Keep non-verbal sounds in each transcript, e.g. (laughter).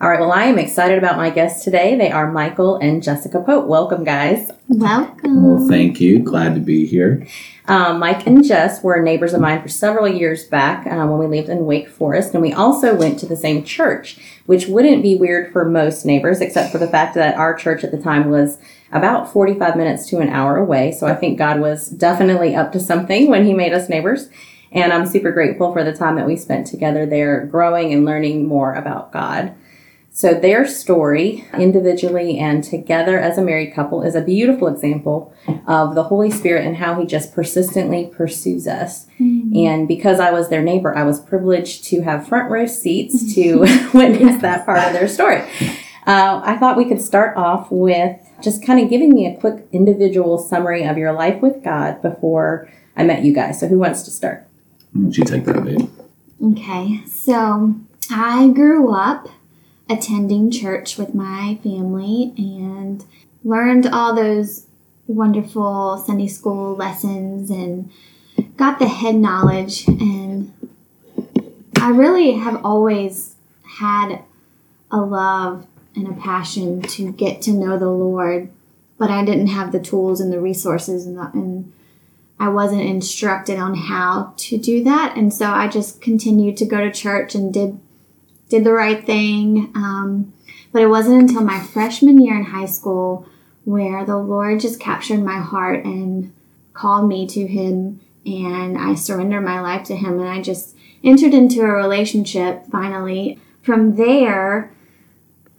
All right, well, I am excited about my guests today. They are Michael and Jessica Pope. Welcome, guys. Welcome. Well, thank you. Glad to be here. Um, Mike and Jess were neighbors of mine for several years back um, when we lived in Wake Forest, and we also went to the same church, which wouldn't be weird for most neighbors, except for the fact that our church at the time was about 45 minutes to an hour away. So I think God was definitely up to something when He made us neighbors. And I'm super grateful for the time that we spent together there, growing and learning more about God. So their story, individually and together as a married couple, is a beautiful example of the Holy Spirit and how He just persistently pursues us. Mm-hmm. And because I was their neighbor, I was privileged to have front row seats to (laughs) witness that part of their story. Uh, I thought we could start off with just kind of giving me a quick individual summary of your life with God before I met you guys. So, who wants to start? Why don't you take that, babe? Okay, so I grew up attending church with my family and learned all those wonderful Sunday school lessons and got the head knowledge. And I really have always had a love and a passion to get to know the Lord, but I didn't have the tools and the resources and, the, and I wasn't instructed on how to do that. And so I just continued to go to church and did did the right thing. Um, but it wasn't until my freshman year in high school where the Lord just captured my heart and called me to Him, and I surrendered my life to Him, and I just entered into a relationship finally. From there,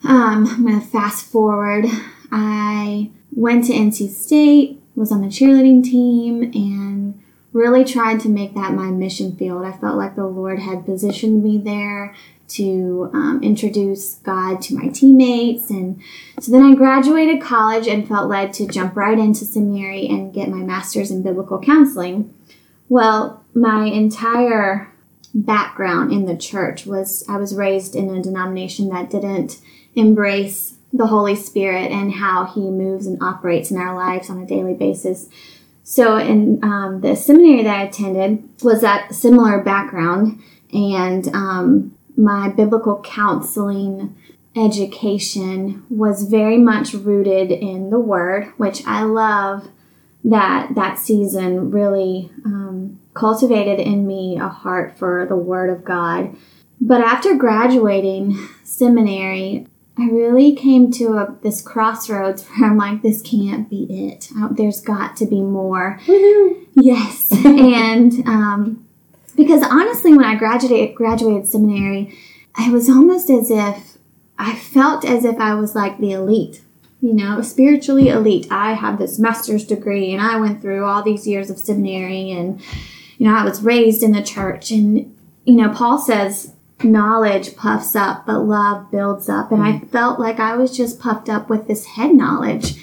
um, I'm to fast forward. I went to NC State, was on the cheerleading team, and really tried to make that my mission field. I felt like the Lord had positioned me there to um, introduce God to my teammates. And so then I graduated college and felt led to jump right into seminary and get my master's in biblical counseling. Well, my entire background in the church was I was raised in a denomination that didn't embrace the Holy Spirit and how He moves and operates in our lives on a daily basis. So, in um, the seminary that I attended was that similar background, and um, my biblical counseling education was very much rooted in the Word, which I love that that season really um, cultivated in me a heart for the Word of God. But after graduating seminary, I really came to a, this crossroads where I'm like, this can't be it. there's got to be more. Woo-hoo. Yes. (laughs) and um, because honestly, when I graduated graduated seminary, it was almost as if I felt as if I was like the elite, you know, spiritually elite. I have this master's degree, and I went through all these years of seminary, and you know, I was raised in the church, and you know, Paul says knowledge puffs up, but love builds up, and I mm. felt like I was just puffed up with this head knowledge,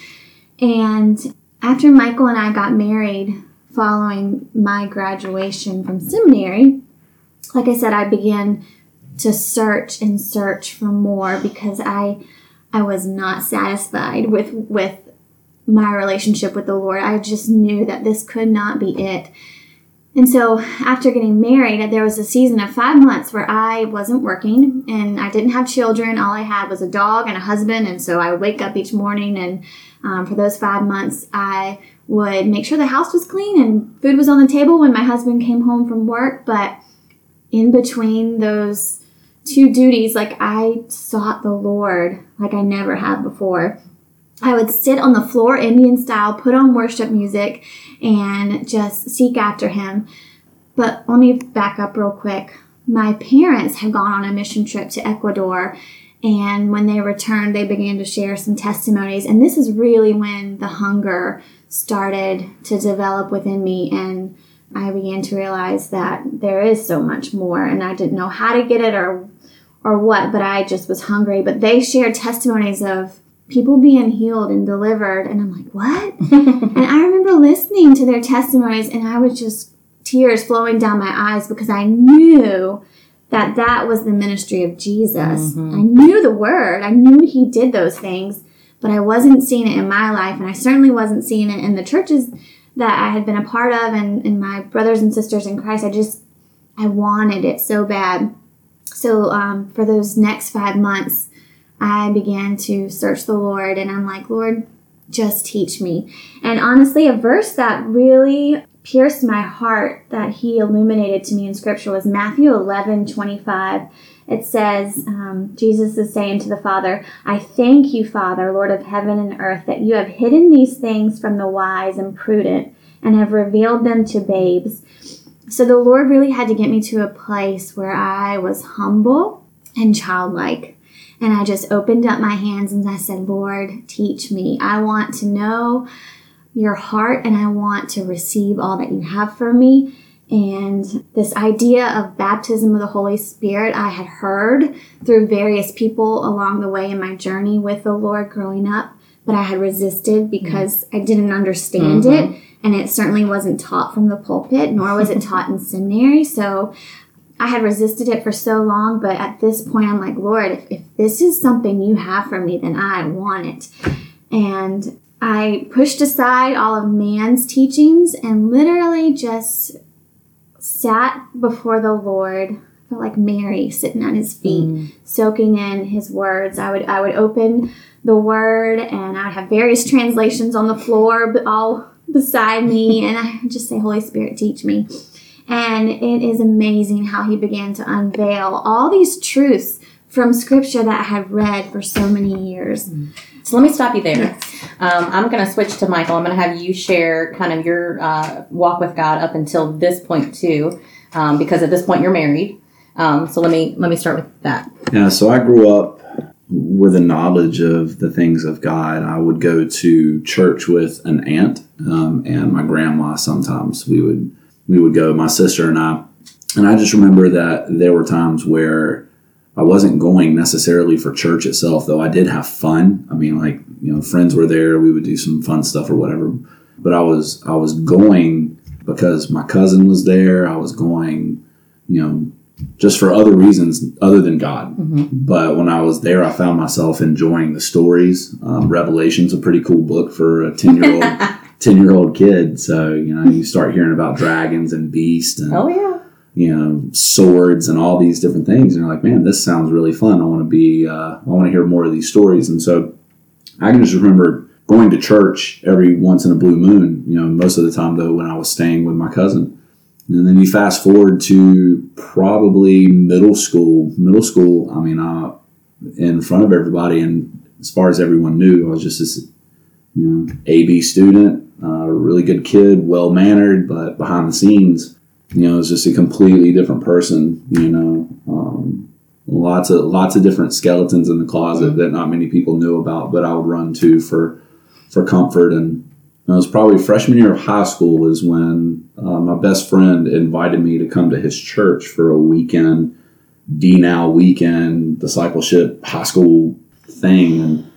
and after Michael and I got married, following my graduation from seminary, like I said, I began to search and search for more because I I was not satisfied with with my relationship with the Lord. I just knew that this could not be it. And so after getting married, there was a season of five months where I wasn't working and I didn't have children. All I had was a dog and a husband. And so I wake up each morning and um, for those five months, I would make sure the house was clean and food was on the table when my husband came home from work. But in between those two duties, like I sought the Lord like I never had before. I would sit on the floor, Indian style, put on worship music, and just seek after Him. But let me back up real quick. My parents had gone on a mission trip to Ecuador, and when they returned, they began to share some testimonies. And this is really when the hunger started to develop within me, and I began to realize that there is so much more, and I didn't know how to get it or or what, but I just was hungry. But they shared testimonies of people being healed and delivered. And I'm like, what? (laughs) and I remember listening to their testimonies and I was just tears flowing down my eyes because I knew that that was the ministry of Jesus. Mm-hmm. I knew the word, I knew he did those things, but I wasn't seeing it in my life. And I certainly wasn't seeing it in the churches that I had been a part of and, and my brothers and sisters in Christ. I just, I wanted it so bad. So um, for those next five months, I began to search the Lord and I'm like, Lord, just teach me. And honestly, a verse that really pierced my heart that he illuminated to me in scripture was Matthew 11 25. It says, um, Jesus is saying to the Father, I thank you, Father, Lord of heaven and earth, that you have hidden these things from the wise and prudent and have revealed them to babes. So the Lord really had to get me to a place where I was humble and childlike. And I just opened up my hands and I said, Lord, teach me. I want to know your heart and I want to receive all that you have for me. And this idea of baptism of the Holy Spirit, I had heard through various people along the way in my journey with the Lord growing up, but I had resisted because I didn't understand Mhm. it. And it certainly wasn't taught from the pulpit, nor was it taught in seminary. So I had resisted it for so long, but at this point, I'm like, Lord, if, if this is something you have for me, then I want it. And I pushed aside all of man's teachings and literally just sat before the Lord. I felt like Mary sitting at his feet, mm. soaking in his words. I would I would open the word and I would have various translations on the floor, all beside me, (laughs) and I would just say, Holy Spirit, teach me. And it is amazing how he began to unveil all these truths from scripture that I had read for so many years. Mm. So let me stop you there. Um, I'm going to switch to Michael. I'm going to have you share kind of your uh, walk with God up until this point too, um, because at this point you're married. Um, so let me let me start with that. Yeah, so I grew up with a knowledge of the things of God. I would go to church with an aunt um, and my grandma. Sometimes we would we would go, my sister and I, and I just remember that there were times where I wasn't going necessarily for church itself, though I did have fun. I mean, like you know, friends were there, we would do some fun stuff or whatever. But I was I was going because my cousin was there. I was going, you know, just for other reasons other than God. But when I was there, I found myself enjoying the stories. Um, Revelation's a pretty cool book for a ten year old (laughs) ten year old kid. So you know, you start hearing about dragons and beasts and Oh yeah. You know swords and all these different things, and you're like, man, this sounds really fun. I want to be. Uh, I want to hear more of these stories. And so I can just remember going to church every once in a blue moon. You know, most of the time though, when I was staying with my cousin. And then you fast forward to probably middle school. Middle school, I mean, uh, in front of everybody, and as far as everyone knew, I was just this, you know, AB student, uh, really good kid, well mannered, but behind the scenes, you know, was just a completely different person. You know, um, lots of lots of different skeletons in the closet that not many people knew about, but I would run to for for comfort and it was probably freshman year of high school was when uh, my best friend invited me to come to his church for a weekend D now weekend discipleship high school thing and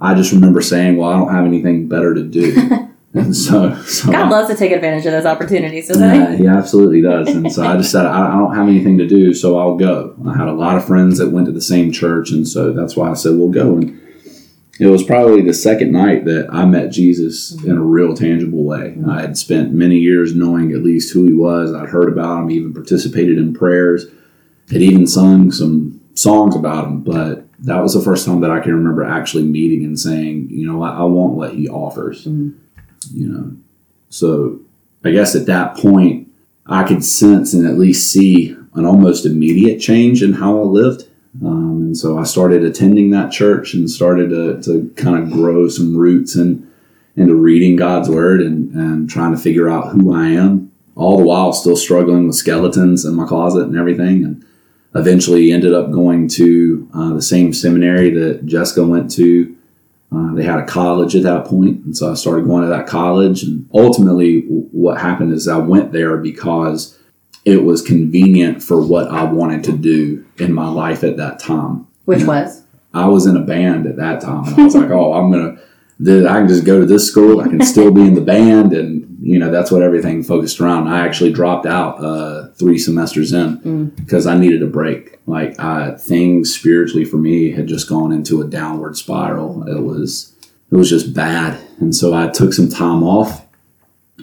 I just remember saying well I don't have anything better to do (laughs) and so, so God I- loves to take advantage of those opportunities, doesn't yeah, he absolutely does. And so I just said, I, I don't have anything to do, so I'll go. I had a lot of friends that went to the same church, and so that's why I said, we'll go. And it was probably the second night that I met Jesus in a real tangible way. I had spent many years knowing at least who he was. I'd heard about him, even participated in prayers, had even sung some songs about him. But that was the first time that I can remember actually meeting and saying, you know, I, I want what he offers. Mm-hmm. You know, so I guess at that point, I could sense and at least see an almost immediate change in how I lived. Um, and so I started attending that church and started to, to kind of grow some roots and into reading God's word and, and trying to figure out who I am, all the while still struggling with skeletons in my closet and everything. And eventually ended up going to uh, the same seminary that Jessica went to. Uh, they had a college at that point, and so I started going to that college. And ultimately, w- what happened is I went there because it was convenient for what I wanted to do in my life at that time. Which was I was in a band at that time, and I was like, (laughs) "Oh, I'm gonna, th- I can just go to this school. I can still be in the band, and you know that's what everything focused around." I actually dropped out uh, three semesters in because I needed a break. Like things spiritually for me had just gone into a downward spiral. It was, it was just bad, and so I took some time off,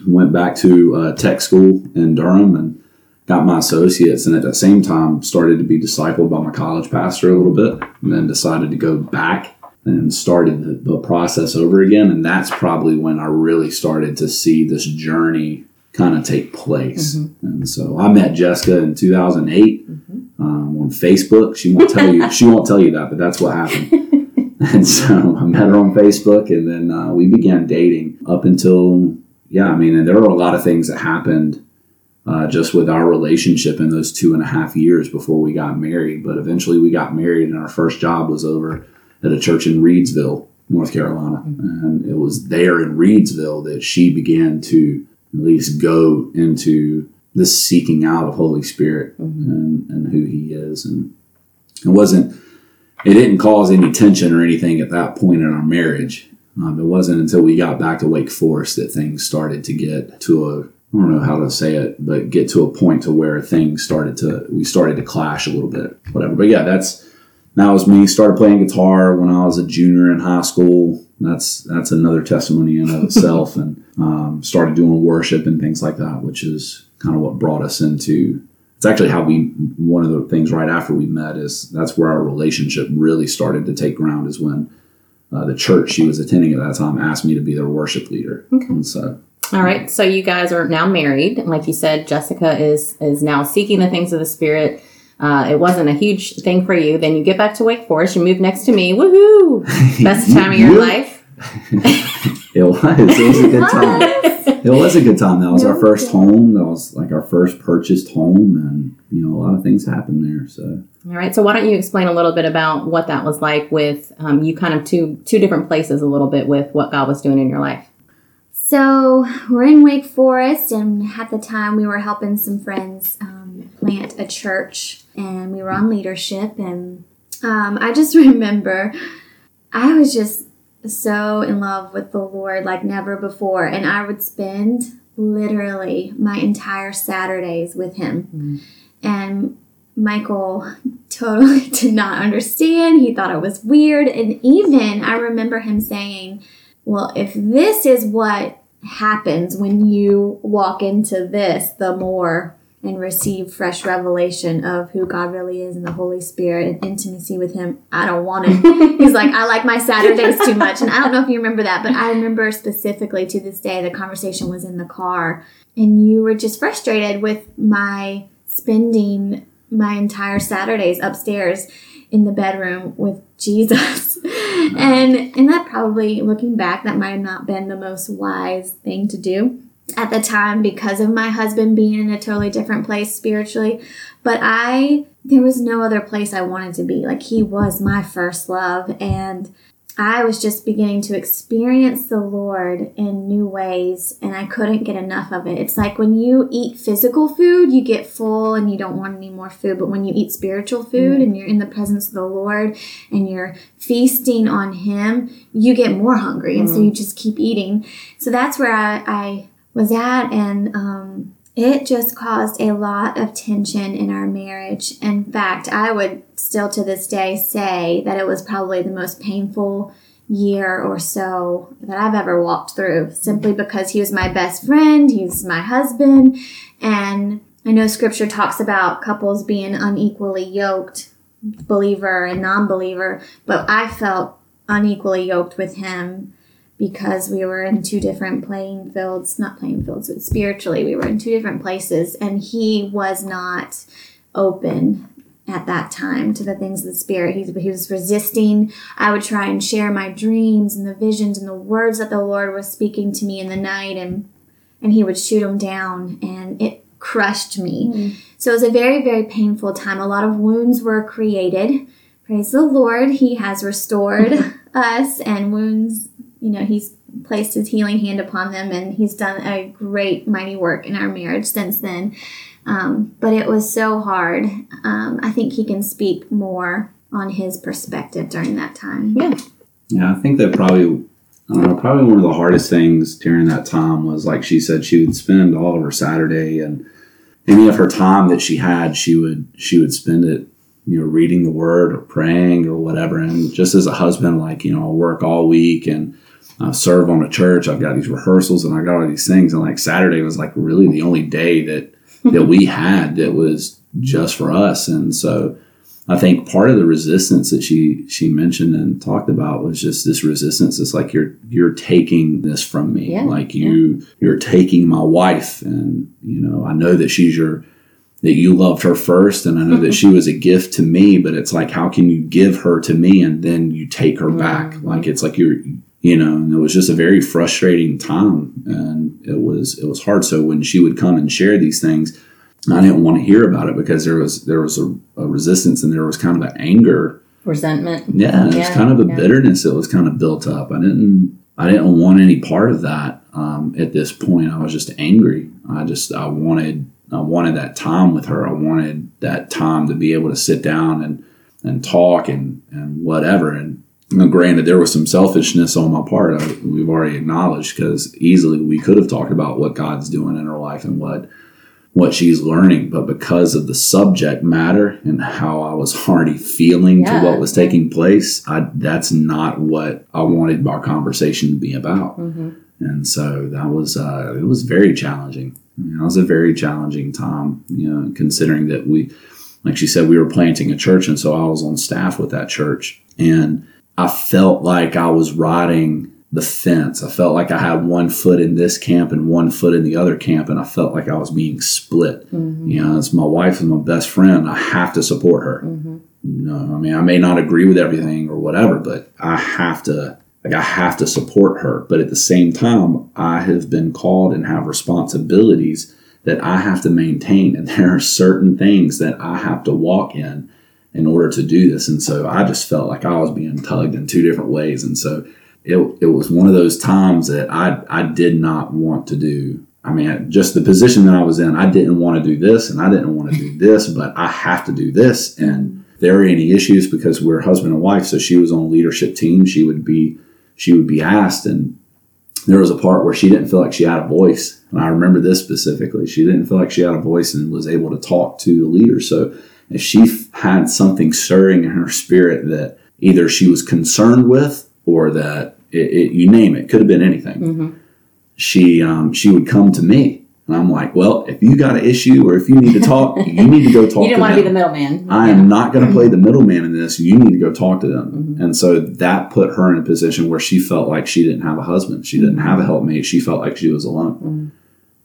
went back to uh, tech school in Durham, and got my associates, and at the same time started to be discipled by my college pastor a little bit, and then decided to go back and started the, the process over again. And that's probably when I really started to see this journey kind of take place. And so I met Jessica in 2008 um, on Facebook. She won't tell you. (laughs) she won't tell you that, but that's what happened. (laughs) and so I met her on Facebook, and then uh, we began dating up until yeah. I mean, and there were a lot of things that happened. Uh, just with our relationship in those two and a half years before we got married. But eventually we got married, and our first job was over at a church in Reidsville, North Carolina. And it was there in Reidsville that she began to at least go into this seeking out of Holy Spirit and, and who He is. And it wasn't, it didn't cause any tension or anything at that point in our marriage. Um, it wasn't until we got back to Wake Forest that things started to get to a, I don't know how to say it, but get to a point to where things started to, we started to clash a little bit, whatever. But yeah, that's, that was me. Started playing guitar when I was a junior in high school. That's that's another testimony in of itself, and um, started doing worship and things like that, which is kind of what brought us into. It's actually how we. One of the things right after we met is that's where our relationship really started to take ground. Is when uh, the church she was attending at that time asked me to be their worship leader, and so All right. So you guys are now married, and like you said, Jessica is is now seeking the things of the spirit. Uh, it wasn't a huge thing for you. Then you get back to Wake Forest. You move next to me. Woohoo! (laughs) Best time of your life. (laughs) it was it was a good (laughs) time. It was a good time. That was our first home. That was like our first purchased home, and you know a lot of things happened there. So. All right. So why don't you explain a little bit about what that was like with um, you? Kind of two two different places, a little bit with what God was doing in your life. So we're in Wake Forest, and at the time we were helping some friends um, plant a church, and we were on leadership. And um, I just (laughs) remember I was just so in love with the Lord like never before, and I would spend literally my entire Saturdays with Him. And Michael (laughs) totally (laughs) did not understand. He thought it was weird, and even I remember him saying well, if this is what happens when you walk into this, the more and receive fresh revelation of who God really is and the Holy Spirit and intimacy with Him, I don't want it. (laughs) He's like, I like my Saturdays too much. And I don't know if you remember that, but I remember specifically to this day, the conversation was in the car, and you were just frustrated with my spending my entire Saturdays upstairs in the bedroom with Jesus. (laughs) and and that probably looking back that might have not been the most wise thing to do at the time because of my husband being in a totally different place spiritually. But I there was no other place I wanted to be. Like he was my first love and I was just beginning to experience the Lord in new ways, and I couldn't get enough of it. It's like when you eat physical food, you get full and you don't want any more food. But when you eat spiritual food mm-hmm. and you're in the presence of the Lord and you're feasting on Him, you get more hungry, and so mm-hmm. you just keep eating. So that's where I, I was at, and um, it just caused a lot of tension in our marriage. In fact, I would still to this day say that it was probably the most painful year or so that I've ever walked through simply because he was my best friend, he's my husband, and I know scripture talks about couples being unequally yoked, believer and non believer, but I felt unequally yoked with him because we were in two different playing fields, not playing fields, but spiritually, we were in two different places, and he was not open at that time to the things of the spirit. He, he was resisting. I would try and share my dreams and the visions and the words that the Lord was speaking to me in the night, and and he would shoot them down, and it crushed me. Hmm. So it was a very, very painful time. A lot of wounds were created. Praise the Lord, He has restored (laughs) us, and wounds, you know, He's placed His healing hand upon them, and He's done a great, mighty work in our marriage since then. Um, but it was so hard. Um, I think He can speak more on His perspective during that time. Yeah. Yeah, I think that probably, I don't know, probably one of the hardest things during that time was like she said, she would spend all of her Saturday and any of her time that she had, she would she would spend it, you know, reading the Word or praying or whatever. And just as a husband, like you know, I work all week and I serve on a church. I've got these rehearsals and I got all these things. And like Saturday was like really the only day that that we had that was just for us. And so I think part of the resistance that she she mentioned and talked about was just this resistance. It's like you're you're taking this from me. Yeah, like you you're taking my wife and you know, I know that she's your that you loved her first and I know that (laughs) she was a gift to me, but it's like how can you give her to me and then you take her back? Mhm. Like it's like you're you know, and it was just a very frustrating time and it was it was hard. So when she would come and share these things, I didn't want to hear about it because there was there was a, a resistance and there was kind of an anger. Resentment. Yeah, it was kind of a yeah. bitterness that was kind of built up. I didn't I didn't want any part of that um, at this point. I was just angry. I just I wanted I wanted that time with her. I wanted that time to be able to sit down and and talk and and whatever. And know, granted, there was some selfishness on my part. I, we've already acknowledged because easily we could have talked about what God's doing in her life and what what she's learning, but because of the subject matter and how I was already feeling Yeah, to what was taking place, I, that's not what I wanted our conversation to be about. hmm And so that was uh, it was very challenging. I mean, it was a very challenging time, you know, considering that we, like she said, we were planting a church, and so I was on staff with that church, and I felt like I was riding the fence. I felt like I had one foot in this camp and one foot in the other camp, and I felt like I was being split. hmm You know, it's my wife and my best friend. I have to support her. hmm No, I mean, I may not agree with everything or whatever, but I have to, like, I have to support her. But at the same time, I have been called and have responsibilities that I have to maintain. And there are certain things that I have to walk in in order to do this. And so I just felt like I was being tugged in two different ways. And so it, it was one of those times that I, I did not want to do. I mean, just the position that I was in, I didn't want to do this and I didn't want to do this, but I have to do this. And there were any issues because we're husband and wife. So she was on leadership team. She would be, she would be asked. And there was a part where she didn't feel like she had a voice. And I remember this specifically. She didn't feel like she had a voice and was able to talk to the leader. So if she f- had something stirring in her spirit that either she was concerned with or that it, it, you name it, could have been anything hmm she um, she would come to me and I'm like, well, if you got an issue or if you need to talk, (laughs) you need to go talk You didn't to want to be the middleman. I am not going to play the middleman in this. You need to go talk to them. Mhm. And so that put her in a position where she felt like she didn't have a husband. She didn't have a helpmate. She felt like she was alone. Mhm.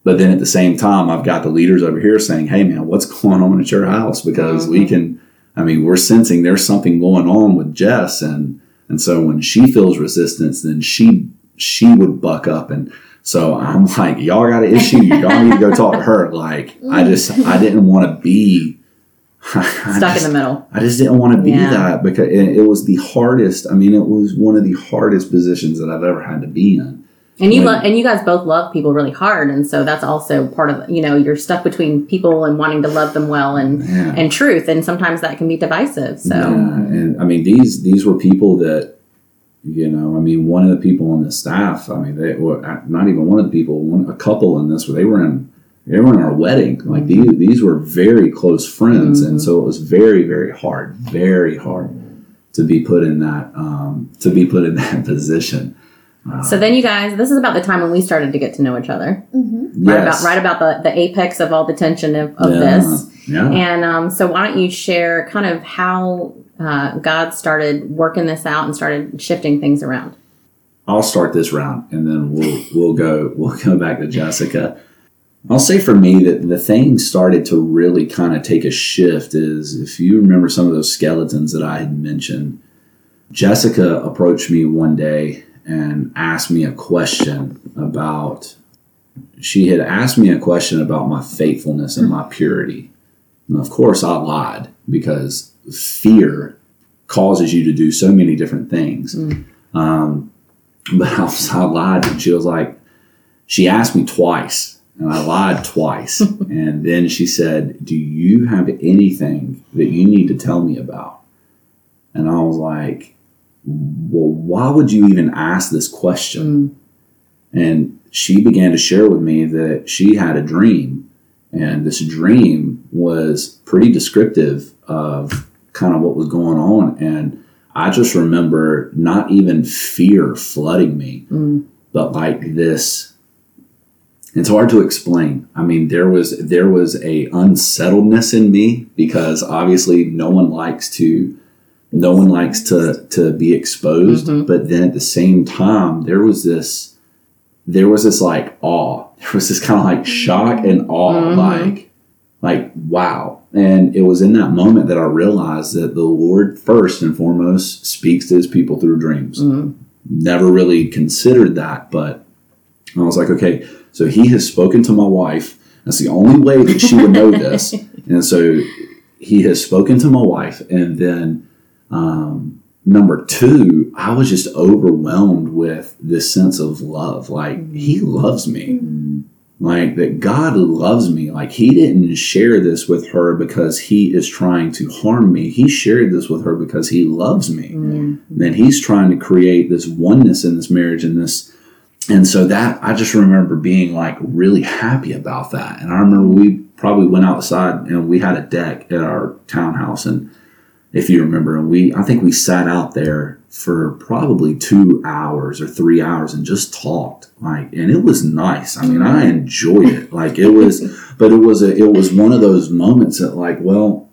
But then at the same time, I've got the leaders over here saying, hey, man, what's (laughs) going on at your house? Because we Mhm. can, I mean, we're sensing there's something going on with Jess. And, and so when she feels resistance, then she, she would buck up. And so I'm (laughs) like, y'all got an issue. Y'all need to go talk to her. Like, I just, I didn't want to be (laughs) Stuck just- in the middle. I just didn't want to be Yeah. that because it, it was the hardest. I mean, it was one of the hardest positions that I've ever had to be in. And you Right. lo- and you guys both love people really hard, and so that's also part of you know you're stuck between people and wanting to love them well and Yeah. and truth, and sometimes that can be divisive. So Yeah, and I mean these these were people that you know. I mean, one of the people on the staff. I mean, they were not even one of the people. One a couple in this where they were in they were in our wedding. Like these these were very close friends, and Mhm. so it was very very hard, very hard to be put in that um, to be put in (laughs) that position. So then you guys, this is about the time when we started to get to know each other. Mm-hmm. Right about right about the the apex of all the tension of, of Yeah, this. Yeah. And um, so, why don't you share kind of how uh, God started working this out and started shifting things around? I'll start this round, and then we'll we'll go (laughs) we'll go back to Jessica. I'll say for me that the thing started to really kind of take a shift is if you remember some of those skeletons that I had mentioned. Jessica approached me one day and asked me a question about. She had asked me a question about my faithfulness and my purity. And of course, I lied because fear causes you to do so many different things. Mm. Um, but I, was, I lied, and she was like, she asked me twice, and I lied twice. (laughs) and then she said, Do you have anything that you need to tell me about? And I was like, Well, why would you even ask this question? Mm. And she began to share with me that she had a dream, and this dream was pretty descriptive of kind of what was going on. And I just remember not even fear flooding me, Mm. but like this it's hard to explain. I mean, there was there was a unsettledness in me because obviously no one likes to no one likes to to be exposed, Mhm. but then at the same time there was this there was this like awe. (laughs) There was this kind of like shock and awe Mhm. like like wow. And it was in that moment that I realized that the Lord first and foremost speaks to his people through dreams Mm. never really considered that, but I was like, okay, so he has spoken to my wife. That's the only way that she would know this. (laughs) and so he has spoken to my wife. And then um, number two, I was just overwhelmed with this sense of love. Like, he loves me. Like, that God loves me. Like, he didn't share this with her because he is trying to harm me. He shared this with her because he loves me Mm. then he's trying to create this oneness in this marriage and this and so that i just remember being like really happy about that and i remember we probably went outside and we had a deck at our townhouse and if you remember and we i think we sat out there for probably two hours or three hours and just talked like and it was nice. I mean i mm-hmm. enjoyed it. Like it was (laughs) but it was a, it was one of those moments that like well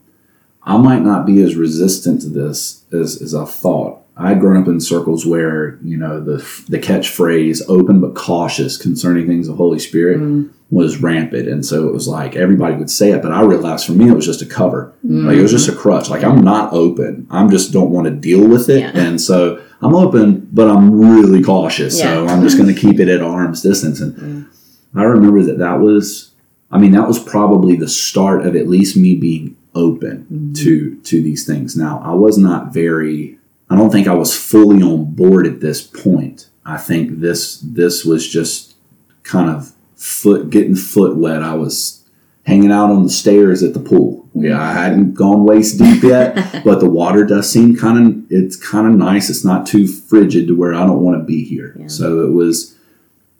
I might not be as resistant to this as, as I thought. I had grown up in circles where, you know, the the catchphrase open but cautious concerning things of Holy Spirit Mm. was rampant. And so it was like everybody would say it, but I realized for me it was just a cover. Mm. Like it was just a crutch. Like I'm not open. I'm just don't want to deal with it. Yeah. And so I'm open, but I'm really cautious. So I'm just going (laughs) to keep it at arm's distance. And Mm. I remember that that was, I mean, that was probably the start of at least me being open Mm-hmm. to to these things. Now, I was not very. I don't think I was fully on board at this point. I think this this was just kind of foot getting foot wet. I was hanging out on the stairs at the pool. Yeah, I hadn't gone waist deep yet, (laughs) but the water does seem kind of it's kind of nice. It's not too frigid to where I don't want to be here. Yeah. So it was.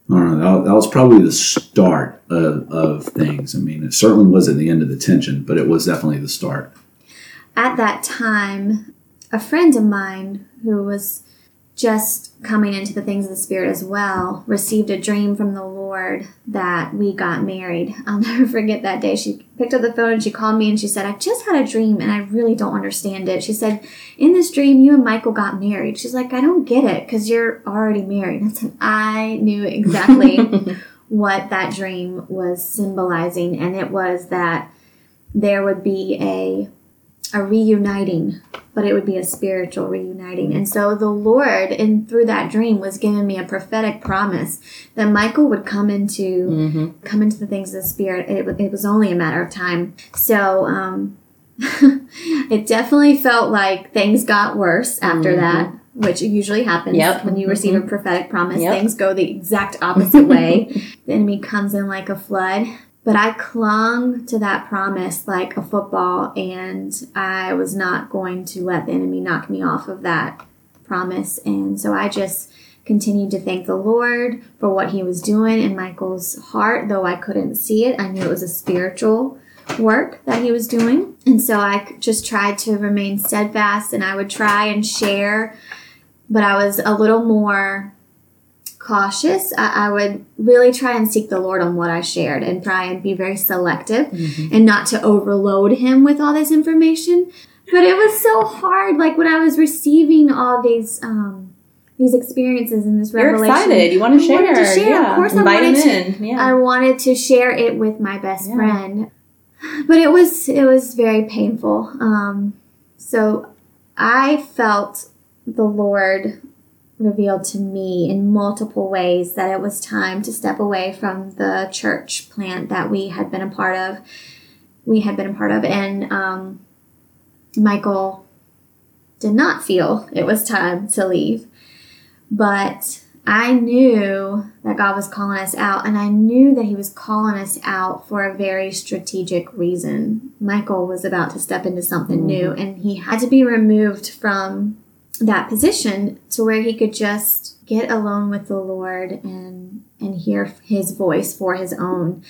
I don't know. That, that was probably the start of, of things. I mean, it certainly wasn't the end of the tension, but it was definitely the start. At that time, a friend of mine who was just coming into the things of the Spirit as well received a dream from the Lord that we got married. (laughs) I'll never forget that day. She picked up the phone and she called me and she said, I just had a dream and I really don't understand it. She said, In this dream, you and Michael got married. She's like, I don't get it because you're already married. (laughs) I said, I knew exactly (laughs) what that dream was symbolizing, and it was that there would be a a reuniting, but it would be a spiritual reuniting. And so the Lord, in through that dream, was giving me a prophetic promise that Michael would come into hmm come into the things of the spirit. It, it was only a matter of time. So um, (laughs) it definitely felt like things got worse after Mhm. that, which usually happens Yep. when you receive a prophetic promise. Yep. Things go the exact opposite way. (laughs) the enemy comes in like a flood. But I clung to that promise like a football, and I was not going to let the enemy knock me off of that promise. And so I just continued to thank the Lord for what he was doing in Michael's heart, though I couldn't see it. I knew it was a spiritual work that he was doing. And so I just tried to remain steadfast and I would try and share, but I was a little more cautious. I, I would really try and seek the Lord on what I shared and try and be very selective Mm-hmm. and not to overload him with all this information. But it was so hard. Like when I was receiving all these um, these experiences and this revelation. You're excited. You want to I share. wanted to share. Yeah. Of course I wanted in. Yeah. I wanted to share it with my best Yeah. friend, but it was it was very painful. Um, so I felt the Lord revealed to me in multiple ways that it was time to step away from the church plant that we had been a part of. We had been a part of, and um, Michael did not feel it was time to leave, but I knew that God was calling us out, and I knew that He was calling us out for a very strategic reason. Michael was about to step into something new, and he had to be removed from that position to where he could just get alone with the Lord and and hear His voice for His own.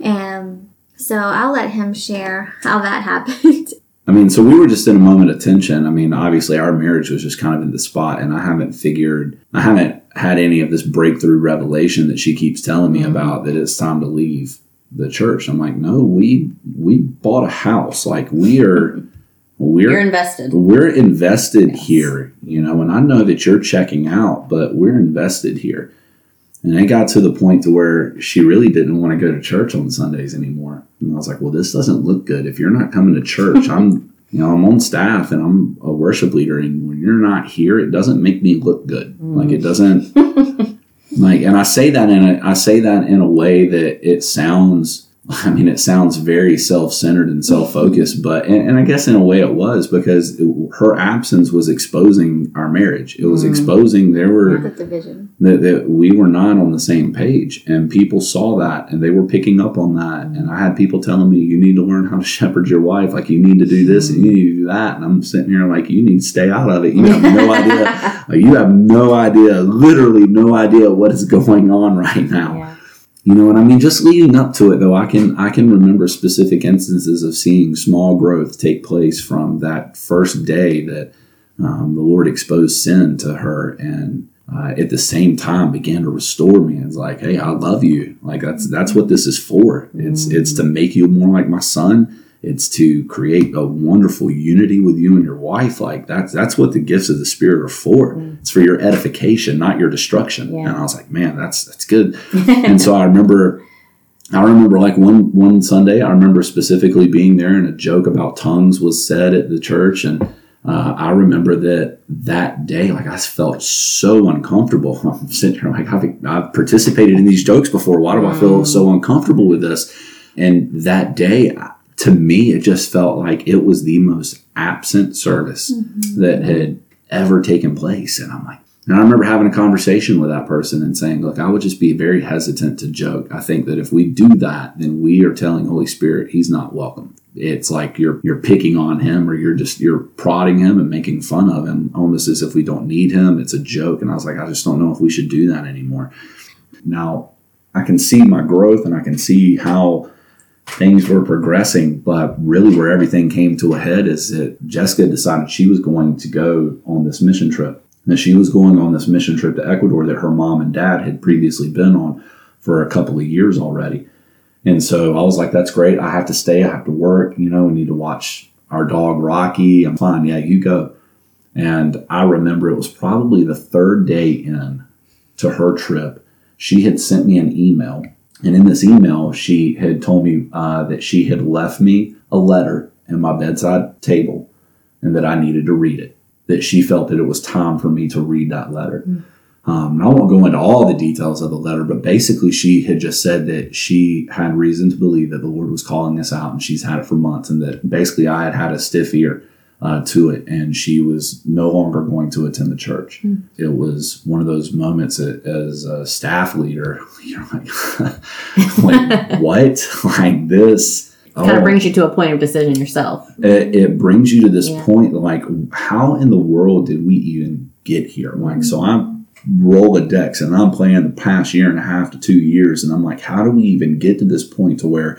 And so I'll let him share how that (laughs) happened. I mean, so we were just in a moment of tension. I mean, obviously our marriage was just kind of in the spot, and I haven't figured, I haven't had any of this breakthrough revelation that she keeps telling me Mhm. about that it's time to leave the church. I'm like, no, we we bought a house. Like we are, (laughs) we're You're invested. we're invested Yes. here, you know, and I know that you're checking out, but we're invested here. And it got to the point to where she really didn't want to go to church on Sundays anymore. And I was like, well, this doesn't look good. If you're not coming to church, I'm, you know, I'm on staff and I'm a worship leader. And when you're not here, it doesn't make me look good. Mm. Like it doesn't, (laughs) like, and I say that in a, I say that in a way that it sounds, (laughs) I mean, it sounds very self-centered and self-focused, but, and, and I guess in a way it was because it, her absence was exposing our marriage. It was Mm. exposing there were, The division. that, that we were not on the same page and people saw that and they were picking up on that and i had people telling me you need to learn how to shepherd your wife like you need to do this and you need to do that and i'm sitting here like you need to stay out of it you have no idea (laughs) like, you have no idea literally no idea what is going on right now Yeah. You know what I mean? Just leading up to it, though, I can I can remember specific instances of seeing small growth take place from that first day that um, the Lord exposed sin to her, and uh, at the same time began to restore me. It's like, hey, I love you. Like that's that's what this is for. It's it's to make you more like my son. It's to create a wonderful unity with you and your wife. Like that's that's what the gifts of the Spirit are for. Mm. It's for your edification, not your destruction. Yeah. And I was like, man, that's that's good (laughs) and so I remember, I remember like one one Sunday, I remember specifically being there, and a joke about tongues was said at the church, and uh, I remember that that day, like I felt so uncomfortable. (laughs) I'm sitting here like I've, I've participated in these jokes before. Why do I feel Mm. so uncomfortable with this? And that day, to me, it just felt like it was the most absent service mm-hmm. that had ever taken place. And I'm like, and I remember having a conversation with that person and saying, look, I would just be very hesitant to joke. I think that if we do that, then we are telling Holy Spirit he's not welcome. It's like you're you're picking on him or you're just you're prodding him and making fun of him almost as if we don't need him. It's a joke. And I was like, I just don't know if we should do that anymore. Now I can see my growth and I can see how things were progressing, but really where everything came to a head is that Jessica decided she was going to go on this mission trip. And she was going on this mission trip to Ecuador that her mom and dad had previously been on for a couple of years already. And so I was like, that's great. I have to stay. I have to work. You know, we need to watch our dog Rocky. I'm fine. Yeah, you go. And I remember it was probably the third day in to her trip. She had sent me an email. And in this email, she had told me uh, that she had left me a letter in my bedside table and that I needed to read it. That she felt that it was time for me to read that letter. Um, and I won't go into all the details of the letter, but basically, she had just said that she had reason to believe that the Lord was calling us out, and she's had it for months, and that basically I had had a stiff ear uh, to it, and she was no longer going to attend the church. It was one of those moments a- as a staff leader, (laughs) you're like, (laughs) like what? (laughs) Like this? Kind Oh of brings you to a point of decision yourself. it, it brings you to this Yeah. point like how in the world did we even get here like so i'm rolodex and i'm playing the past year and a half to two years and i'm like how do we even get to this point to where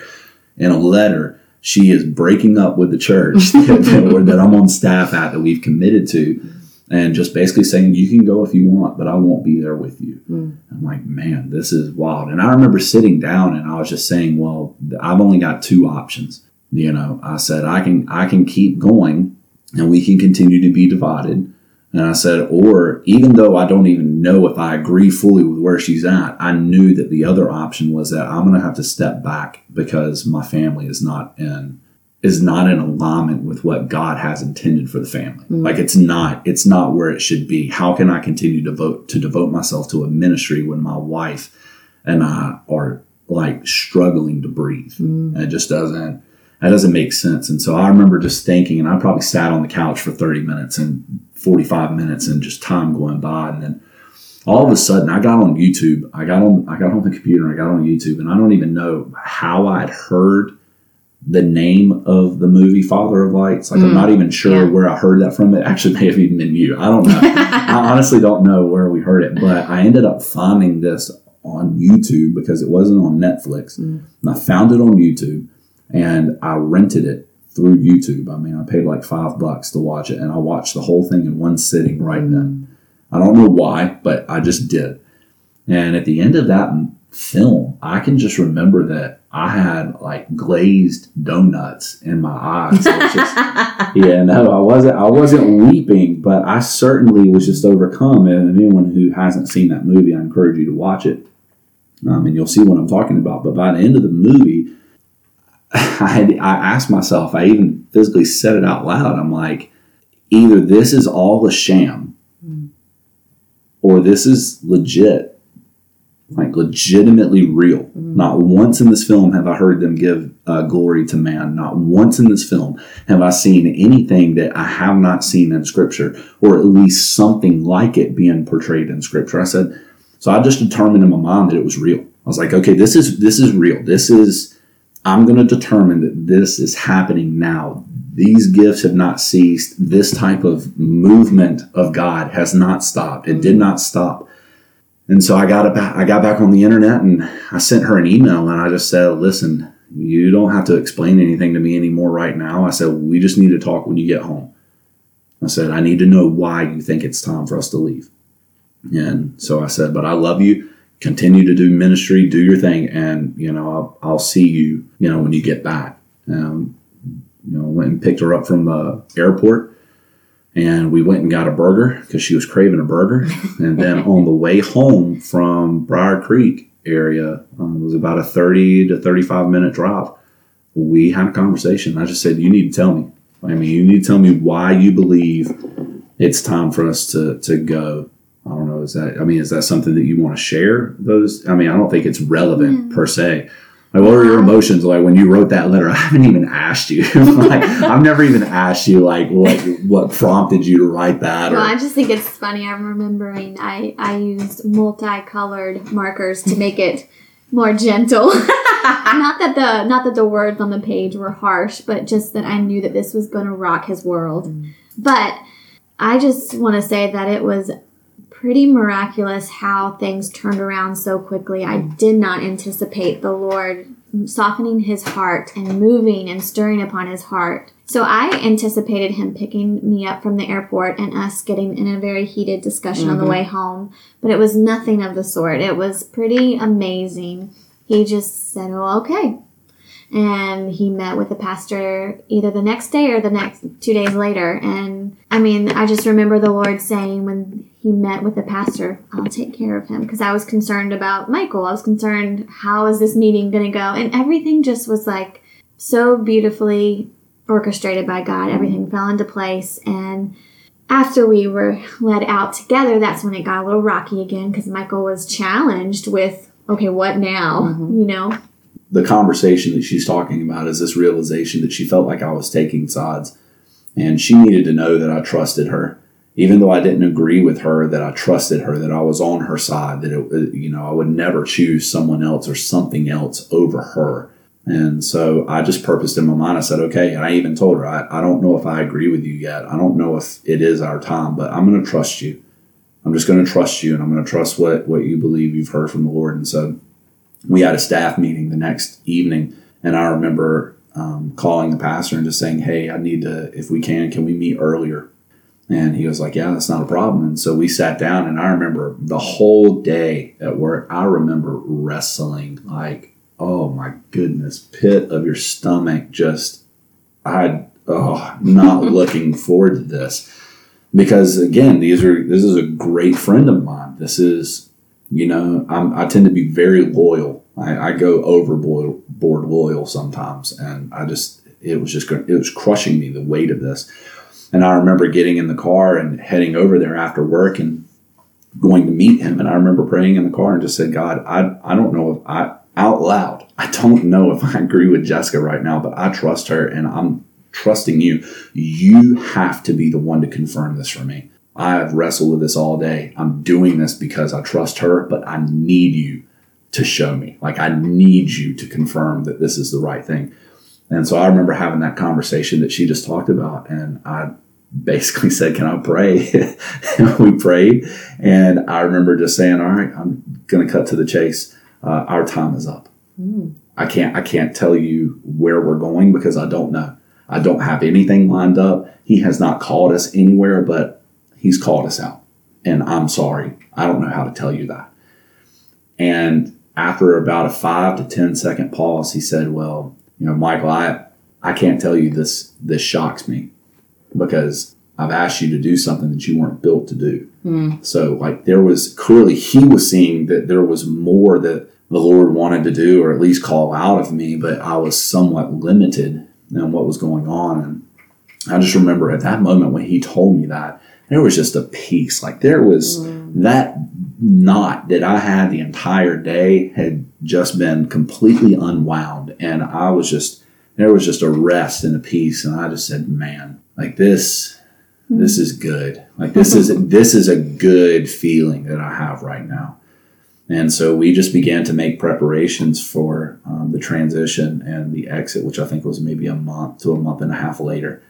in a letter she is breaking up with the church (laughs) that, that, i'm on staff at that we've committed to and just basically saying you can go if you want but i won't be there with you. Mm. i'm like man this is wild. And i remember sitting down and i was just saying well i've only got two options. You know i said i can i can keep going and we can continue to be divided and i said or even though i don't even know if i agree fully with where she's at i knew that the other option was that i'm going to have to step back because my family is not in is not in alignment with what god has intended for the family Mm. like it's not it's not where it should be how can i continue to vote to devote myself to a ministry when my wife and i are like struggling to breathe Mm. it just doesn't that doesn't make sense. And so I remember just thinking, and I probably sat on the couch for 30 minutes and 45 minutes and just time going by. And then all of a sudden I got on YouTube. I got on I got on the computer and I got on YouTube and I don't even know how I'd heard the name of the movie Father of Lights. Like I'm Mm, not even sure yeah. where I heard that from. It actually may have even been you. I don't know. (laughs) I honestly don't know where we heard it, but I ended up finding this on YouTube because it wasn't on Netflix. Mm. And I found it on YouTube and I rented it through YouTube. I mean, I paid like five bucks to watch it, and I watched the whole thing in one sitting right then. I don't know why, but I just did. And at the end of that film, I can just remember that I had like glazed donuts in my eyes. Just- (laughs) yeah, no, I wasn't. I wasn't weeping, but I certainly was just overcome. And anyone who hasn't seen that movie, I encourage you to watch it, um, and you'll see what I'm talking about. But by the end of the movie, (laughs) I had, I asked myself. I even physically said it out loud. I'm like, either this is all a sham, or this is legit, like legitimately real. Not once in this film have I heard them give uh, glory to man. Not once in this film have I seen anything that I have not seen in Scripture, or at least something like it being portrayed in Scripture. I said, so I just determined in my mind that it was real. I was like, okay, this is this is real. This is I'm going to determine that this is happening now. These gifts have not ceased. This type of movement of God has not stopped. It did mm-hmm. not stop. And so I got back, I got back on the internet and I sent her an email and I just said, listen, you don't have to explain anything to me anymore right now. I said, we just need to talk when you get home. I said, I need to know why you think it's time for us to leave. And so I said, but I love you. Continue to do ministry, do your thing, and you know I'll, I'll see you. You know when you get back. Um, you know went and picked her up from the airport, and we went and got a burger because she was craving a burger. (laughs) and then on the way home from Brier Creek area, um, it was about a thirty to thirty-five minute drive. We had a conversation. I just said, "You need to tell me. I mean, you need to tell me why you believe it's time for us to to go." I don't know. Is that? I mean, is that something that you want to share? Those? I mean, I don't think it's relevant mm-hmm. per se. Like, what were your emotions like when you wrote that letter? (laughs) I haven't even asked you. (laughs) like, I've never even asked you like what what prompted you to write that. Or, Well, I just think it's funny. I'm remembering I, I used multicolored markers to make it more gentle. (laughs) not that the not that the words on the page were harsh, but just that I knew that this was going to rock his world. Mm. But I just want to say that it was pretty miraculous how things turned around so quickly. I did not anticipate the Lord softening his heart and moving and stirring upon his heart. So I anticipated him picking me up from the airport and us getting in a very heated discussion on the mm-hmm. way home, but it was nothing of the sort. It was pretty amazing. He just said, "Oh, okay." And he met with the pastor either the next day or the next two days later. And I mean, I just remember the Lord saying when he met with the pastor, I'll take care of him. Because I was concerned about Michael. I was concerned, how is this meeting going to go? And everything just was like so beautifully orchestrated by God. Everything fell into place. And after we were led out together, that's when it got a little rocky again because Michael was challenged with, okay, what now? Mm-hmm. You know? The conversation that she's talking about is this realization that she felt like I was taking sides, and she needed to know that I trusted her, even though I didn't agree with her. That I trusted her, that I was on her side, that it, uh, you know I would never choose someone else or something else over her. And so I just purposed in my mind. I said, okay. And I even told her, I, I don't know if I agree with you yet. I don't know if it is our time, but I'm going to trust you. I'm just going to trust you, and I'm going to trust what what you believe you've heard from the Lord. And so we had a staff meeting the next evening, and I remember um, calling the pastor and just saying, "Hey, I need to, if we can, can we meet earlier?" And he was like, "Yeah, that's not a problem." And so we sat down, and I remember the whole day at work. I remember wrestling like, oh my goodness, pit of your stomach. Just, I, oh, not (laughs) looking forward to this because again, these are this is a great friend of mine. This is you know, I'm, I tend to be very loyal. I, I go overboard loyal sometimes, and I just it was just it was crushing me the weight of this. And I remember getting in the car and heading over there after work and going to meet him. And I remember praying in the car and just said, God, I I don't know if I out loud (laughs) I don't know if I agree with Jessica right now, but I trust her and I'm trusting you. You have to be the one to confirm this for me. I have wrestled with this all day. I'm doing this because I trust her, but I need you to show me. Like, I need you to confirm that this is the right thing. And so I remember having that conversation that she just talked about. And I basically (laughs) said, Can I pray? and (laughs) we prayed. And I remember just saying, All right, I'm going to cut to the chase. Uh, our time is up. I can't I can't tell you where we're going because I don't know. I don't have anything lined up. He has not called us anywhere, but he's called us out. And I'm sorry. I don't know how to tell you that. And after about a five to ten second pause, he said, Well, you know, Michael, I, I can't tell you this, this shocks me because I've asked you to do something that you weren't built to do. Mm. So, like, there was clearly, he was seeing that there was more that the Lord wanted to do or at least call out of me, but I was somewhat limited in what was going on. And I just remember at that moment when he told me that, there was just a peace. Like, there was Mm. that knot that I had the entire day had just been completely unwound. And I was just, there was just a rest and a peace. And I just said, man, like this, this is good. Like this is, (laughs) this is a good feeling that I have right now. And so we just began to make preparations for um, the transition and the exit, which I think was maybe a month to a month and a half later.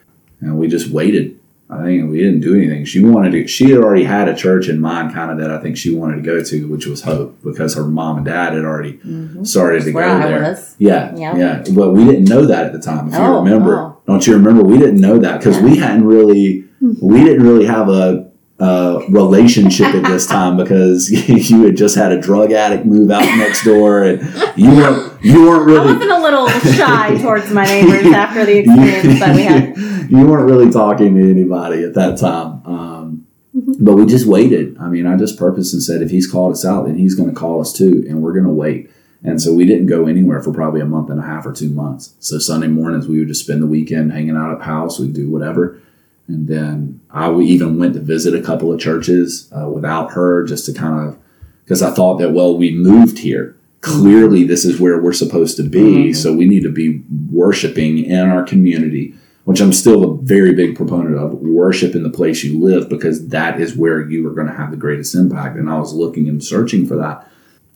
And we just waited. I think we didn't do anything. She wanted to, she had already had a church in mind, kind of that I think she wanted to go to, which was Hope, because her mom and dad had already Mhm. started to Where go I there. was. Yeah, Yeah. yeah. But we didn't know that at the time. If you Oh, remember, oh. don't you remember? We didn't know that because we hadn't really, we didn't really have a, a relationship at this (laughs) time because (laughs) you had just had a drug addict move out next door, and you weren't you weren't I really. wasn't a little shy (laughs) towards my neighbors after the experience that we had. you weren't really talking to anybody at that time. Um, but we just waited. I mean, I just purposed and said, if he's called us out, then he's going to call us too, and we're going to wait. And so we didn't go anywhere for probably a month and a half or two months. So Sunday mornings we would just spend the weekend hanging out at the house. We'd do whatever. And then I even went to visit a couple of churches uh, without her just to kind of, because I thought that, well, we moved here. Clearly, this is where we're supposed to be. Mhm. So we need to be worshiping in our community, which I'm still a very big proponent of. Worship in the place you live because that is where you are going to have the greatest impact. And I was looking and searching for that.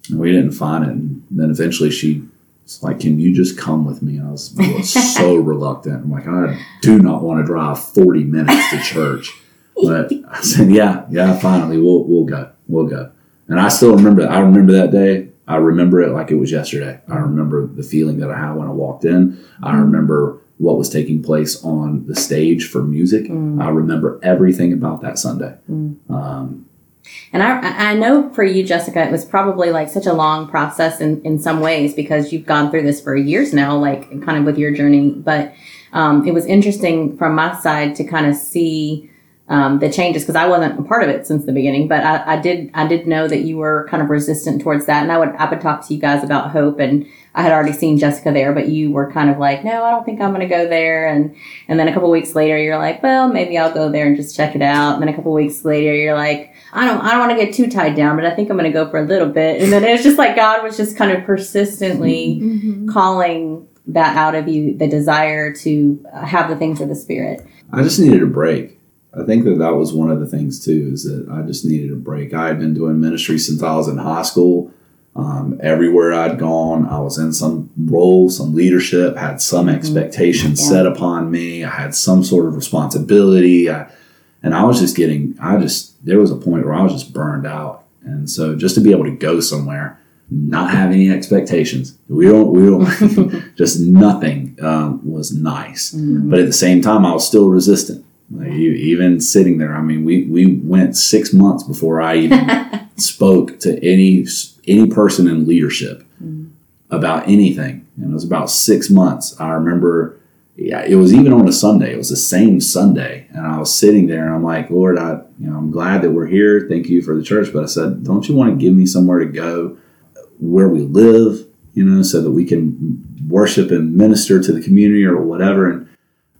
And we didn't find it. And then eventually she was like, Can you just come with me? And I was, I was so (laughs) reluctant. I'm like, I do not want to drive 40 minutes to church. But I said, Yeah, yeah, finally, we'll, we'll go. We'll go. And I still remember, I remember that day. I remember it like it was yesterday. I remember the feeling that I had when I walked in. I remember what was taking place on the stage for music. Mm. I remember everything about that Sunday. Mm. Um, And I, I know for you, Jessica, it was probably like such a long process in, in some ways because you've gone through this for years now, like kind of with your journey. But um, it was interesting from my side to kind of see um, the changes because I wasn't a part of it since the beginning. But I, I did I did know that you were kind of resistant towards that, and I would I would talk to you guys about hope, and I had already seen Jessica there, but you were kind of like, no, I don't think I'm going to go there, and and then a couple weeks later, you're like, well, maybe I'll go there and just check it out. And then a couple weeks later, you're like, I don't, I don't want to get too tied down, but I think I'm going to go for a little bit. And then it was just like God was just kind of persistently Mhm. calling that out of you, the desire to uh, have the things of the Spirit. I just needed a break. I think that that was one of the things too, is that I just needed a break. I had been doing ministry since I was in high school. Um, everywhere I'd gone, I was in some role, some leadership, had some expectations Yeah. set upon me. I had some sort of responsibility. I, and I was just getting, I just, there was a point where I was just burned out. And so just to be able to go somewhere, not have any expectations, we don't, we don't, (laughs) (laughs) just nothing um, was nice. Mhm. But at the same time, I was still resistant. Like, even sitting there, I mean, we, we went six months before I even (laughs) spoke to any any person in leadership Mhm. about anything. And it was about six months. I remember, yeah, it was even on a Sunday. It was the same Sunday, and I was sitting there, and I'm like, Lord, I, you know, I'm glad that we're here. Thank you for the church, but I said, don't you want to give me somewhere to go, where we live, you know, so that we can worship and minister to the community or whatever. And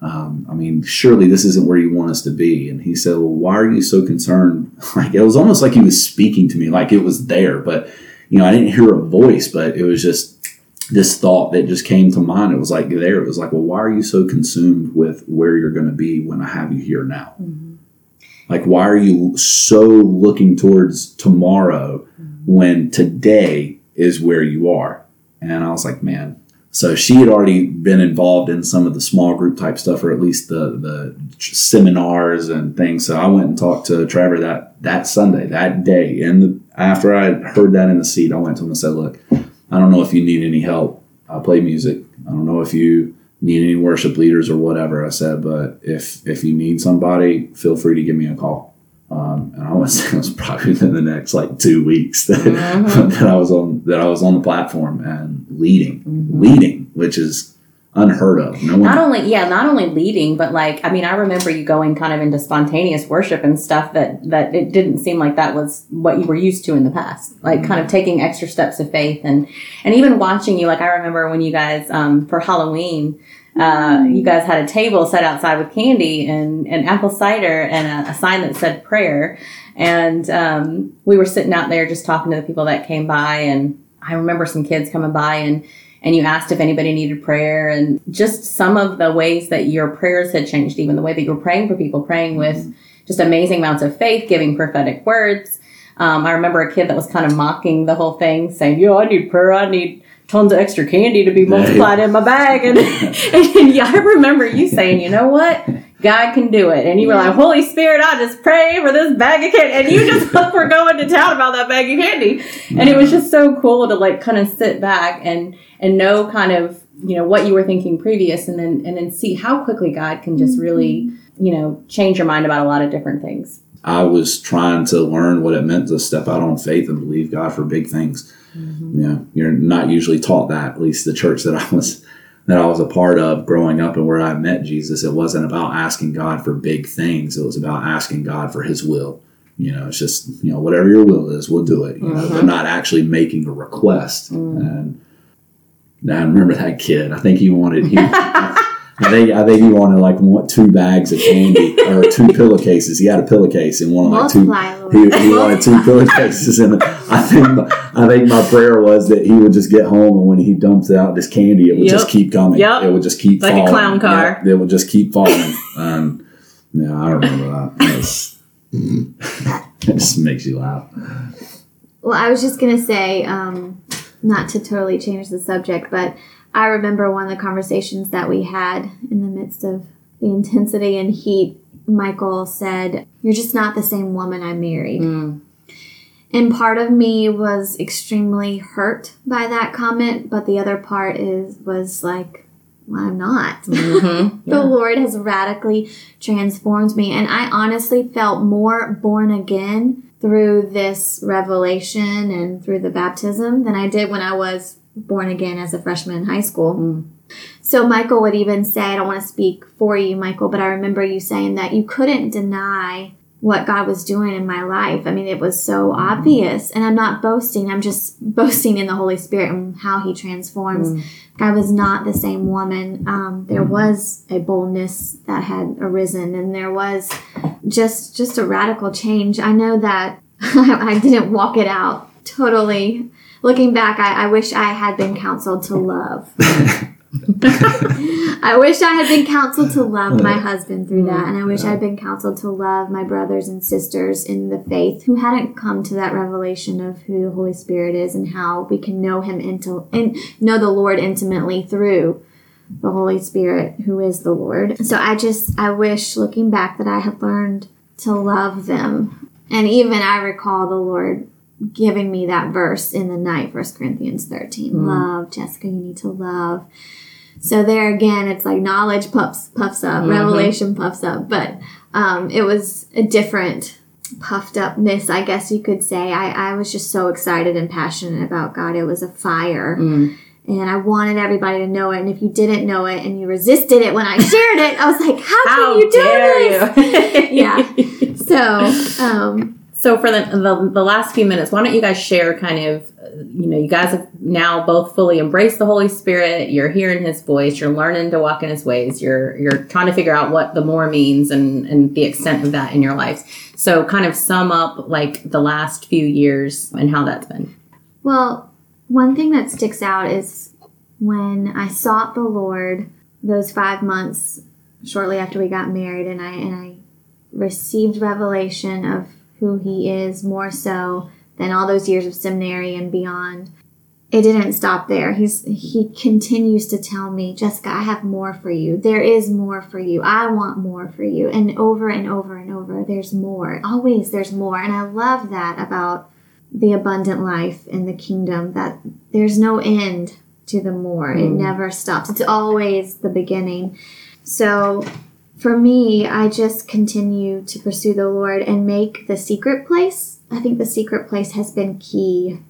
um, I mean, surely this isn't where you want us to be. And he said, Well, why are you so concerned? (laughs) Like, it was almost like he was speaking to me, like it was there. But, you know, I didn't hear a voice, but it was just this thought that just came to mind. It was like there. It was like, Well, why are you so consumed with where you're going to be when I have you here now? Mhm. Like, why are you so looking towards tomorrow when today is where you are? And I was like, man. So she had already been involved in some of the small group type stuff, or at least the the seminars and things. So I went and talked to Trevor that that Sunday, that day, and after I heard that in the seat, I went to him and said, "Look, I don't know if you need any help. I play music. I don't know if you need any worship leaders or whatever. I said, but if if you need somebody, feel free to give me a call. Um, and I was (laughs) it was probably within the next like two weeks that, Mhm. (laughs) that I was on that I was on the platform and leading, Mhm. leading, which is unheard of. No one Not only, yeah, not only leading, but like, I mean, I remember you going kind of into spontaneous worship and stuff that that it didn't seem like that was what you were used to in the past. Like, kind of taking extra steps of faith and and even watching you. Like, I remember when you guys um, for Halloween. Uh, you guys had a table set outside with candy and, and apple cider and a, a sign that said prayer. And um, we were sitting out there just talking to the people that came by. And I remember some kids coming by and and you asked if anybody needed prayer and just some of the ways that your prayers had changed even the way that you were praying for people praying with just amazing amounts of faith giving prophetic words um, i remember a kid that was kind of mocking the whole thing saying "You yo i need prayer i need tons of extra candy to be multiplied in my bag (laughs) and, and yeah, i remember you saying you know what God can do it. And you were like, Holy Spirit, I just pray for this bag of candy. And you just (laughs) (laughs) were going to town about that bag of candy. And it was just so cool to like kind of sit back and and know kind of, you know, what you were thinking previous and then and then see how quickly God can just really, mm-hmm. you know, change your mind about a lot of different things. I was trying to learn what it meant to step out on faith and believe God for big things. Mm-hmm. Yeah, you're not usually taught that. At least the church that I was that I was a part of growing up and where I met Jesus, it wasn't about asking God for big things. It was about asking God for His will. You know, it's just you know whatever your will is, we'll do it. You know, they're mm-hmm. not actually making a request. Mm. And now I remember that kid. I think he wanted he. (laughs) I think I think he wanted like one, two bags of candy or two (laughs) pillowcases. He had a pillowcase and wanted like two. He, he wanted two (laughs) pillowcases, and I think I think my prayer was that he would just get home and when he dumps out this candy, it would just keep coming. Yep. It would just keep Like a clown car. Yep, it would just keep falling. and yeah, I remember that. It, was- it just makes you laugh. Well, I was just gonna say, um, not to totally change the subject, but I remember one of the conversations that we had in the midst of the intensity and heat. Michael said, "You're just not the same woman I married." Mm. And part of me was extremely hurt by that comment, but the other part is was like, well, I'm not. (laughs) Mhm. The Lord has radically transformed me. And I honestly felt more born again through this revelation and through the baptism than I did when I was born again as a freshman in high school. Mm. So Michael would even say, I don't want to speak for you, Michael, but I remember you saying that you couldn't deny what God was doing in my life. I mean, it was so obvious. And I'm not boasting, I'm just boasting in the Holy Spirit and how He transforms. Mm. I was not the same woman. Um, there was a boldness that had arisen, and there was just just a radical change. I know that (laughs) I didn't walk it out totally. Looking back, I, I wish I had been counseled to love. (laughs) I wish I had been counseled to love my husband through that, and I wish I had been counseled to love my brothers and sisters in the faith who hadn't come to that revelation of who the Holy Spirit is and how we can know Him into and know the Lord intimately through the Holy Spirit, who is the Lord. So I just I wish, looking back, that I had learned to love them, and even I recall the Lord giving me that verse in the night, First Corinthians 13. Mm. Love, Jessica, you need to love. So there again, it's like knowledge puffs puffs up, Mhm. revelation puffs up. But um, it was a different puffed upness, I guess you could say. I, I was just so excited and passionate about God. It was a fire. Mm. And I wanted everybody to know it. And if you didn't know it and you resisted it when I shared it, I was like, how, How can you do dare this? you? (laughs) Yeah. So, um, So for the, the the last few minutes, why don't you guys share kind of, you know, you guys have now both fully embraced the Holy Spirit. You're hearing His voice. You're learning to walk in His ways. You're you're trying to figure out what the more means and and the extent of that in your lives. So kind of sum up like the last few years and how that's been. Well, one thing that sticks out is when I sought the Lord those five months shortly after we got married, and I and I received revelation of who He is more so than all those years of seminary and beyond. It didn't stop there. He's he continues to tell me, Jessica, I have more for you. There is more for you. I want more for you. And over and over and over, there's more. Always there's more. And I love that about the abundant life in the kingdom that there's no end to the more. It mm. never stops. It's always the beginning. So for me, I just continue to pursue the Lord and make the secret place. I think the secret place has been key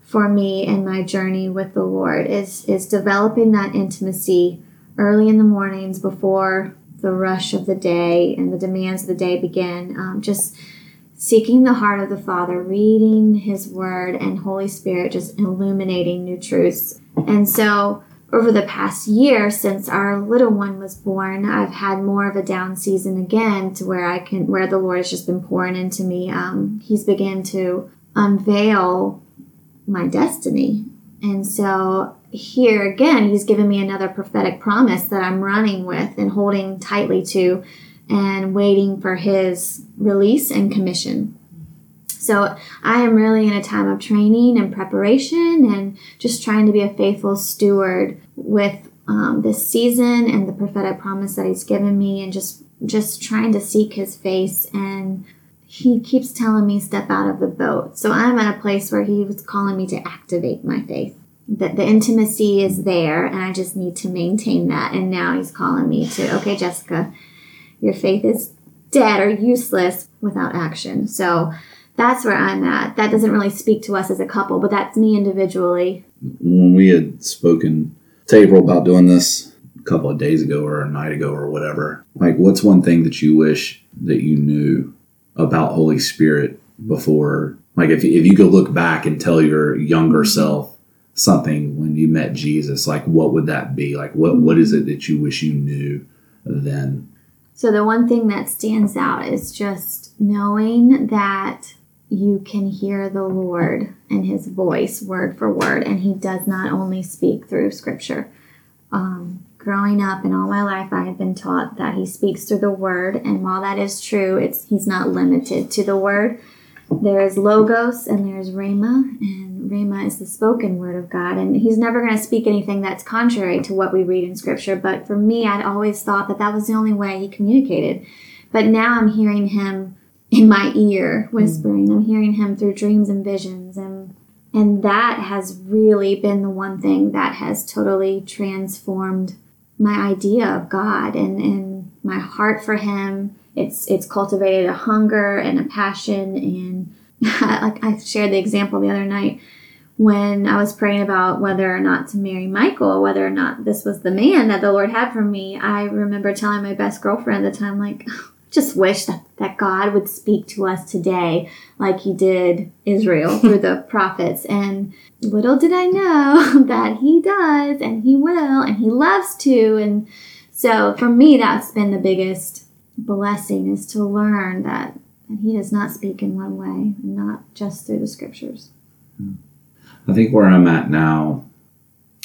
for me in my journey with the Lord is is developing that intimacy early in the mornings before the rush of the day and the demands of the day begin. Um, just seeking the heart of the Father, reading His Word, and Holy Spirit just illuminating new truths. And so over the past year since our little one was born, I've had more of a down season again to where I can, where the Lord has just been pouring into me. Um, he's begun to unveil my destiny. And so here again, he's given me another prophetic promise that I'm running with and holding tightly to and waiting for his release and commission. So I am really in a time of training and preparation and just trying to be a faithful steward with um, this season and the prophetic promise that he's given me and just just trying to seek his face and he keeps telling me step out of the boat. So I'm at a place where he was calling me to activate my faith. That the intimacy is there and I just need to maintain that. And now he's calling me to, okay, Jessica, your faith is dead or useless without action. So that's where I'm at. That doesn't really speak to us as a couple, but that's me individually. When we had spoken to April about doing this a couple of days ago or a night ago or whatever, like what's one thing that you wish that you knew about Holy Spirit before? Like if, if you could look back and tell your younger self something when you met Jesus, like what would that be? Like what what is it that you wish you knew then? So the one thing that stands out is just knowing that you can hear the Lord and His voice word for word, and He does not only speak through Scripture. Um, growing up and all my life, I have been taught that He speaks through the Word, and while that is true, it's He's not limited to the Word. There is logos and there is rhema, and rhema is the spoken word of God, and He's never going to speak anything that's contrary to what we read in Scripture. But for me, I'd always thought that that was the only way He communicated. But now I'm hearing Him in my ear whispering. Hmm. I'm hearing him through dreams and visions and and that has really been the one thing that has totally transformed my idea of God and, and my heart for him. It's it's cultivated a hunger and a passion and (laughs) like I shared the example the other night when I was praying about whether or not to marry Michael, whether or not this was the man that the Lord had for me, I remember telling my best girlfriend at the time, like, just wish that, that God would speak to us today like he did Israel through the (laughs) prophets. And little did I know (laughs) that he does and he will and he loves to. And so for me, that's been the biggest blessing is to learn that, that he does not speak in one way and not just through the scriptures. Hmm. I think where I'm at now,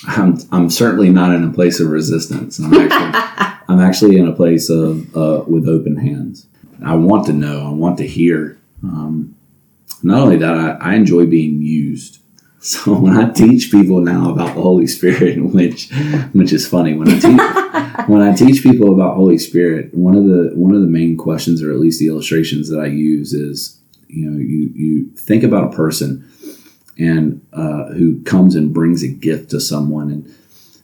I'm, I'm certainly not in a place of resistance. I'm actually, (laughs) I'm actually in a place of uh, with open hands. I want to know. I want to hear. Um, not only that, I, I enjoy being used. (laughs) So when I teach people now about the Holy Spirit, (laughs) which which is funny, when I teach (laughs) when I teach people about Holy Spirit, one of the one of the main questions, or at least the illustrations that I use, is you know you you think about a person and uh, who comes and brings a gift to someone and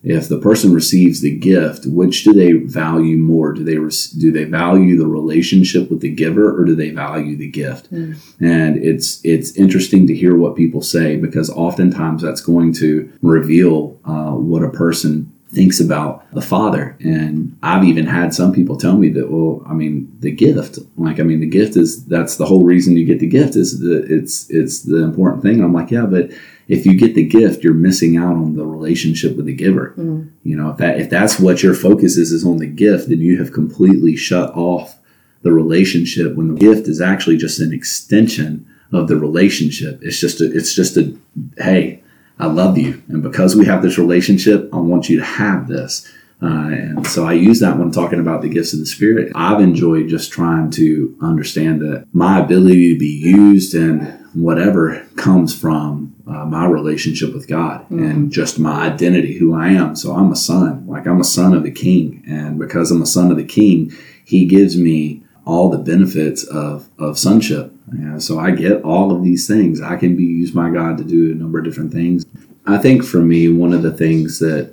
if the person receives the gift, which do they value more? Do they do they value the relationship with the giver, or do they value the gift? Mm. And it's it's interesting to hear what people say because oftentimes that's going to reveal uh, what a person thinks about the father and i've even had some people tell me that well i mean the gift like i mean the gift is that's the whole reason you get the gift is the it's it's the important thing and i'm like yeah but if you get the gift you're missing out on the relationship with the giver mm. you know if that if that's what your focus is is on the gift then you have completely shut off the relationship when the gift is actually just an extension of the relationship it's just a it's just a hey I love you. And because we have this relationship, I want you to have this. Uh, and so I use that when talking about the gifts of the Spirit. I've enjoyed just trying to understand that my ability to be used and whatever comes from uh, my relationship with God mm-hmm. and just my identity, who I am. So I'm a son, like I'm a son of the King. And because I'm a son of the King, He gives me all the benefits of, of sonship. Yeah, so I get all of these things. I can be used by God to do a number of different things. I think for me, one of the things that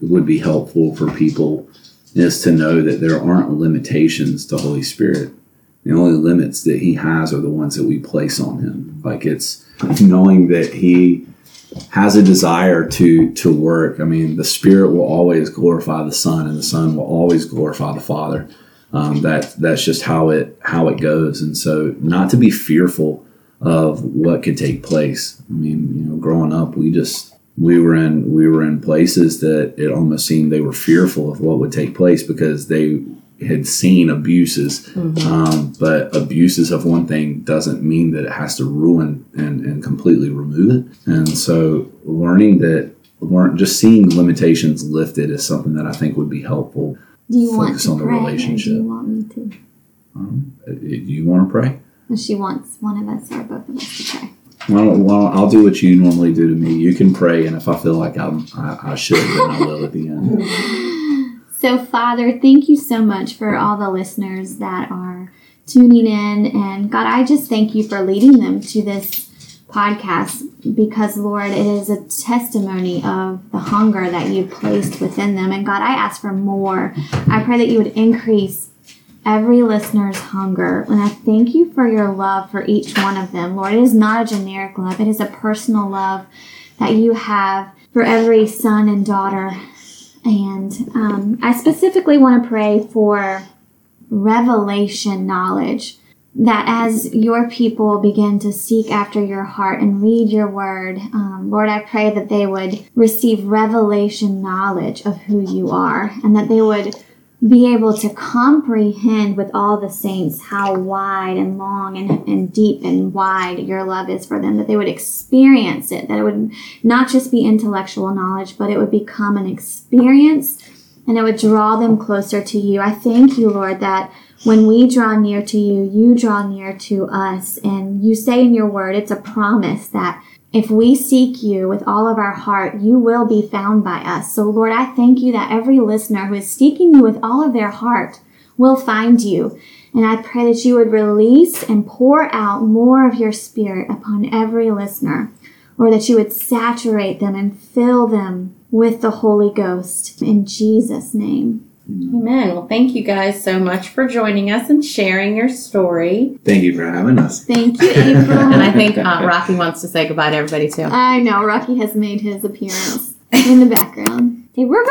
would be helpful for people is to know that there aren't limitations to Holy Spirit. The only limits that He has are the ones that we place on Him. Like it's knowing that He has a desire to to work. I mean, the Spirit will always glorify the Son, and the Son will always glorify the Father. Um, that that's just how it how it goes. And so, not to be fearful of what could take place. I mean, you know, growing up, we just we were in we were in places that it almost seemed they were fearful of what would take place because they had seen abuses. Um, but abuses of one thing doesn't mean that it has to ruin and, and completely remove it. And so, learning that learn just seeing limitations lifted is something that I think would be helpful. Do you want Focus to on the pray, or relationship. do you want me to? Um, do you want to pray? She wants one of us or both of us to pray. Well, well, I'll do what you normally do to me. You can pray, and if I feel like I'm, I, I should, then I will at the end. (laughs) So, Father, thank you so much for all the listeners that are tuning in. And God, I just thank you for leading them to this podcast because, Lord, it is a testimony of the hunger that you've placed within them. And God, I ask for more. I pray that you would increase every listener's hunger. And I thank you for your love for each one of them. Lord, it is not a generic love, it is a personal love that you have for every son and daughter. And um, I specifically want to pray for revelation knowledge that as your people begin to seek after your heart and read your word, um, Lord, I pray that they would receive revelation knowledge of who you are and that they would be able to comprehend with all the saints how wide and long and, and deep and wide your love is for them, that they would experience it, that it would not just be intellectual knowledge, but it would become an experience and it would draw them closer to you. I thank you, Lord, that when we draw near to you, you draw near to us. And you say in your word, it's a promise that if we seek you with all of our heart, you will be found by us. So, Lord, I thank you that every listener who is seeking you with all of their heart will find you. And I pray that you would release and pour out more of your spirit upon every listener, or that you would saturate them and fill them with the Holy Ghost. In Jesus' name. Amen. Well, thank you guys so much for joining us and sharing your story. Thank you for having us. Thank you, April. (laughs) And I think uh, Rocky wants to say goodbye to everybody too. I know Rocky has made his appearance in the background. (laughs) Say woo